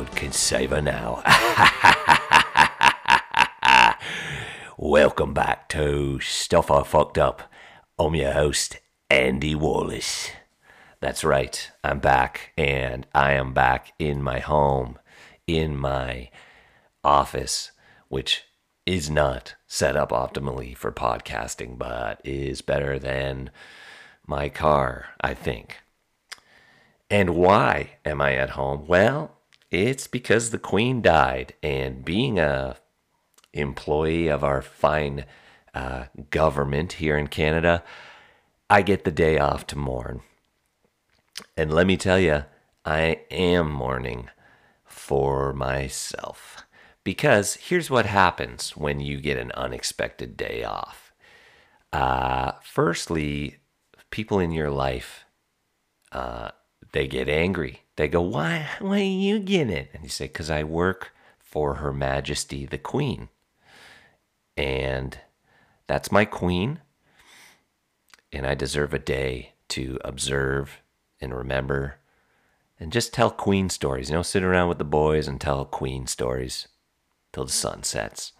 God can save her now. Welcome back to Stuff I Fucked Up. I'm your host, Andy Wallace. That's right, I'm back, and I am back in my home, in my office, which is not set up optimally for podcasting, but is better than my car, I think. And why am I at home? Well, it's because the Queen died, and being a employee of our fine uh, government here in Canada, I get the day off to mourn. And let me tell you, I am mourning for myself. Because here's what happens when you get an unexpected day off. Uh, firstly, people in your life, uh, they get angry. They go, "Why? Why are you getting it?" And you say, "Cause I work for Her Majesty the Queen, and that's my queen, and I deserve a day to observe and remember." And just tell queen stories, you know, sit around with the boys and tell queen stories till the sun sets.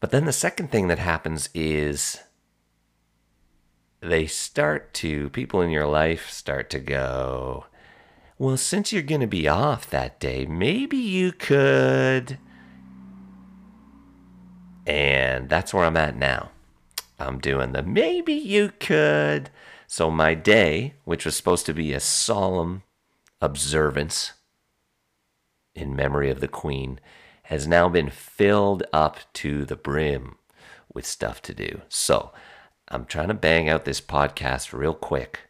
But then the second thing that happens is they start to, people in your life start to go, well, since you're going to be off that day, maybe you could. And that's where I'm at now. I'm doing the maybe you could. So, my day, which was supposed to be a solemn observance in memory of the Queen, has now been filled up to the brim with stuff to do. So, I'm trying to bang out this podcast real quick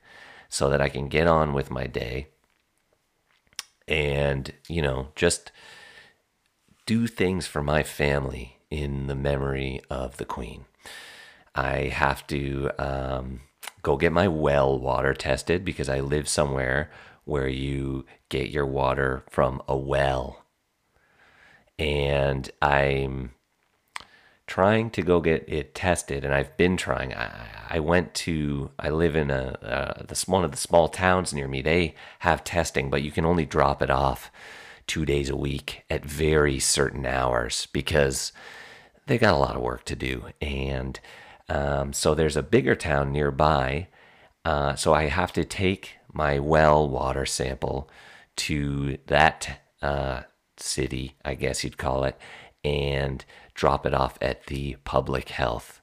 so that I can get on with my day and, you know, just do things for my family in the memory of the Queen. I have to um, go get my well water tested because I live somewhere where you get your water from a well. And I'm trying to go get it tested, and I've been trying. I, I went to, I live in a, uh, the, one of the small towns near me. They have testing, but you can only drop it off two days a week at very certain hours because they got a lot of work to do. And um, so there's a bigger town nearby. Uh, so I have to take my well water sample to that uh, city, I guess you'd call it, and drop it off at the public health.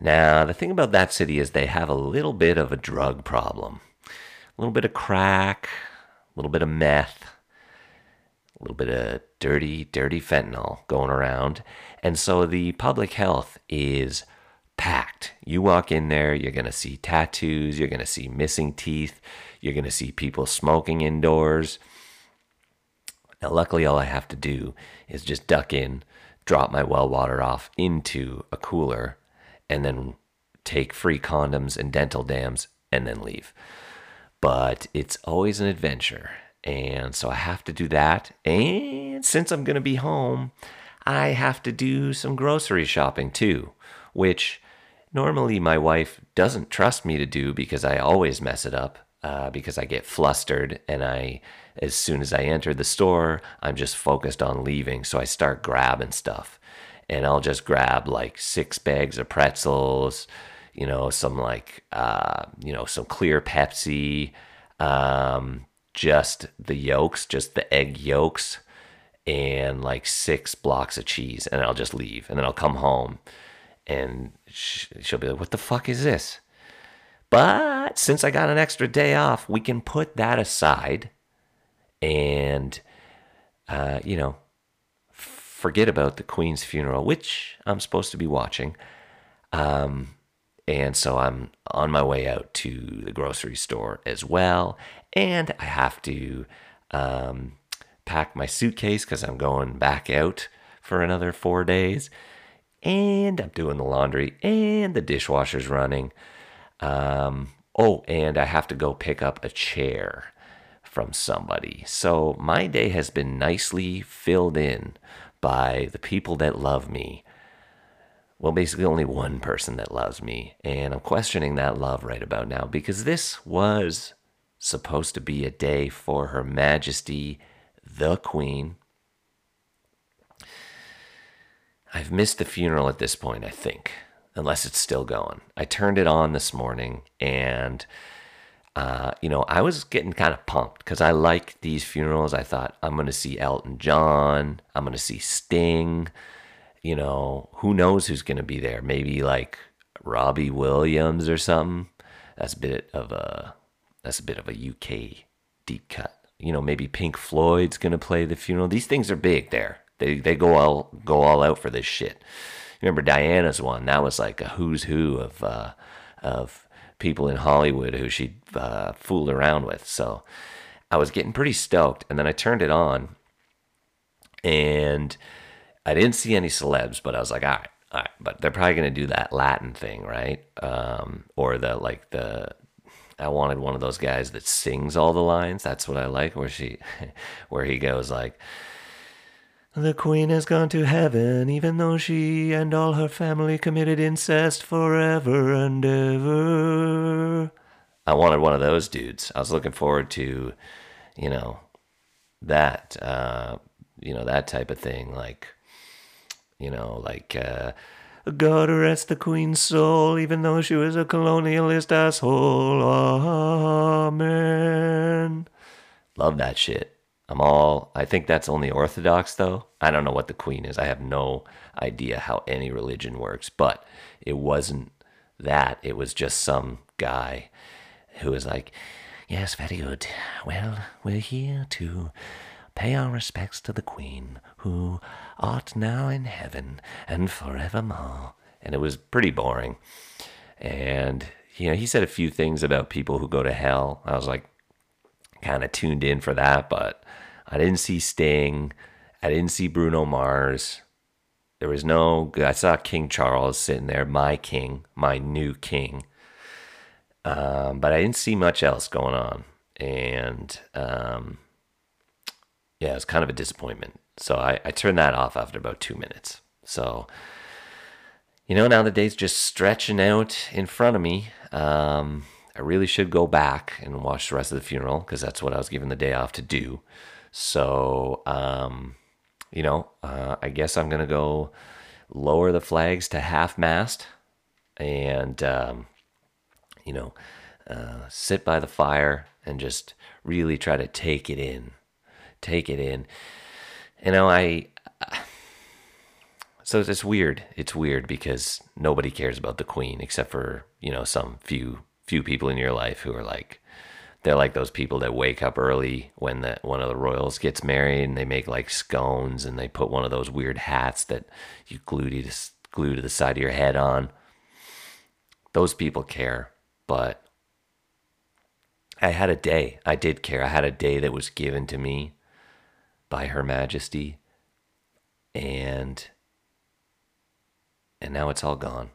Now, the thing about that city is they have a little bit of a drug problem. A little bit of crack, a little bit of meth, a little bit of dirty, dirty fentanyl going around. And so the public health is packed. You walk in there, you're going to see tattoos, you're going to see missing teeth, you're going to see people smoking indoors. Now, luckily, all I have to do is just duck in, drop my well water off into a cooler, and then take free condoms and dental dams and then leave. But it's always an adventure. And so I have to do that. And since I'm going to be home, I have to do some grocery shopping too, which normally my wife doesn't trust me to do because I always mess it up. Uh, because I get flustered and I, as soon as I enter the store, I'm just focused on leaving. So I start grabbing stuff and I'll just grab like six bags of pretzels, you know, some like, uh, you know, some clear Pepsi, um, just the yolks, just the egg yolks, and like six blocks of cheese. And I'll just leave. And then I'll come home and she'll be like, What the fuck is this? But since I got an extra day off, we can put that aside and, uh, you know, forget about the Queen's funeral, which I'm supposed to be watching. Um, and so I'm on my way out to the grocery store as well. And I have to um, pack my suitcase because I'm going back out for another four days. And I'm doing the laundry, and the dishwasher's running. Um, oh, and I have to go pick up a chair from somebody. So my day has been nicely filled in by the people that love me. Well, basically, only one person that loves me. And I'm questioning that love right about now because this was supposed to be a day for Her Majesty the Queen. I've missed the funeral at this point, I think, unless it's still going. I turned it on this morning and uh, you know, I was getting kind of pumped because I like these funerals. I thought I'm going to see Elton John, I'm going to see Sting. You know, who knows who's going to be there? Maybe like Robbie Williams or something. That's a bit of a that's a bit of a UK deep cut. You know, maybe Pink Floyd's going to play the funeral. These things are big there. They they go all go all out for this shit. Remember Diana's one? That was like a who's who of uh, of people in Hollywood who she uh, fooled around with. So I was getting pretty stoked, and then I turned it on, and I didn't see any celebs, but I was like, all right, all right. But they're probably gonna do that Latin thing, right? Um, or the like the I wanted one of those guys that sings all the lines. That's what I like, where she, where he goes like. The queen has gone to heaven, even though she and all her family committed incest forever and ever. I wanted one of those dudes. I was looking forward to, you know, that, uh, you know, that type of thing. Like, you know, like, uh, God rest the queen's soul, even though she was a colonialist asshole. Amen. Love that shit. I'm all, I think that's only Orthodox though. I don't know what the Queen is. I have no idea how any religion works, but it wasn't that. It was just some guy who was like, Yes, very good. Well, we're here to pay our respects to the Queen, who art now in heaven and forevermore. And it was pretty boring. And, you know, he said a few things about people who go to hell. I was like, kind of tuned in for that, but I didn't see Sting. I didn't see Bruno Mars. There was no. I saw King Charles sitting there, my king, my new king. Um, but I didn't see much else going on, and um, yeah, it was kind of a disappointment. So I, I turned that off after about two minutes. So you know, now the day's just stretching out in front of me. Um, I really should go back and watch the rest of the funeral because that's what I was given the day off to do. So, um, you know, uh, I guess I'm going to go lower the flags to half mast and, um, you know, uh, sit by the fire and just really try to take it in. Take it in. You know, I. So it's weird. It's weird because nobody cares about the queen except for, you know, some few few people in your life who are like they're like those people that wake up early when the, one of the royals gets married and they make like scones and they put one of those weird hats that you glue to, glue to the side of your head on. Those people care, but I had a day. I did care. I had a day that was given to me by Her Majesty, and and now it's all gone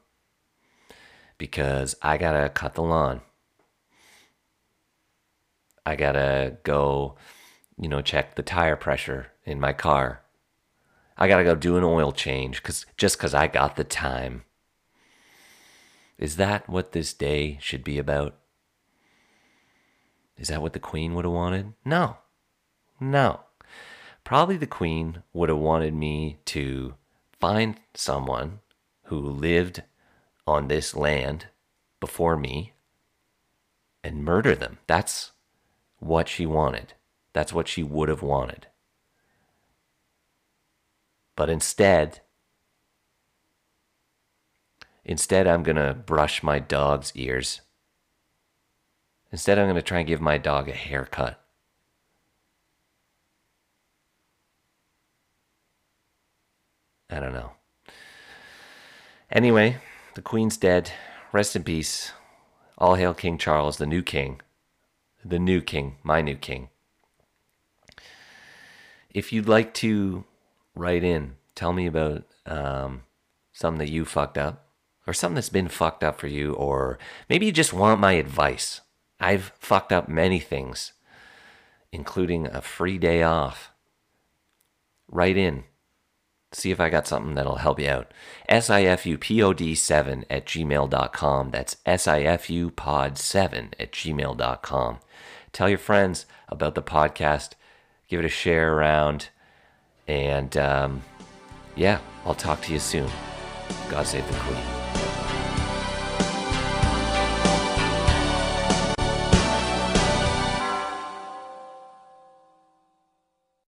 because I gotta cut the lawn. I gotta go, you know, check the tire pressure in my car. I gotta go do an oil change cause, just because I got the time. Is that what this day should be about? Is that what the Queen would have wanted? No. No. Probably the Queen would have wanted me to find someone who lived on this land before me and murder them. That's what she wanted. That's what she would have wanted. But instead, instead, I'm going to brush my dog's ears. Instead, I'm going to try and give my dog a haircut. I don't know. Anyway, the Queen's dead. Rest in peace. All hail King Charles, the new king the new king, my new king. If you'd like to write in, tell me about um, something that you fucked up or something that's been fucked up for you, or maybe you just want my advice. I've fucked up many things, including a free day off. Write in. See if I got something that'll help you out. SIFUPOD7 at gmail.com. That's SIFUPod7 at gmail.com. Tell your friends about the podcast. Give it a share around. And um, yeah, I'll talk to you soon. God save the Queen.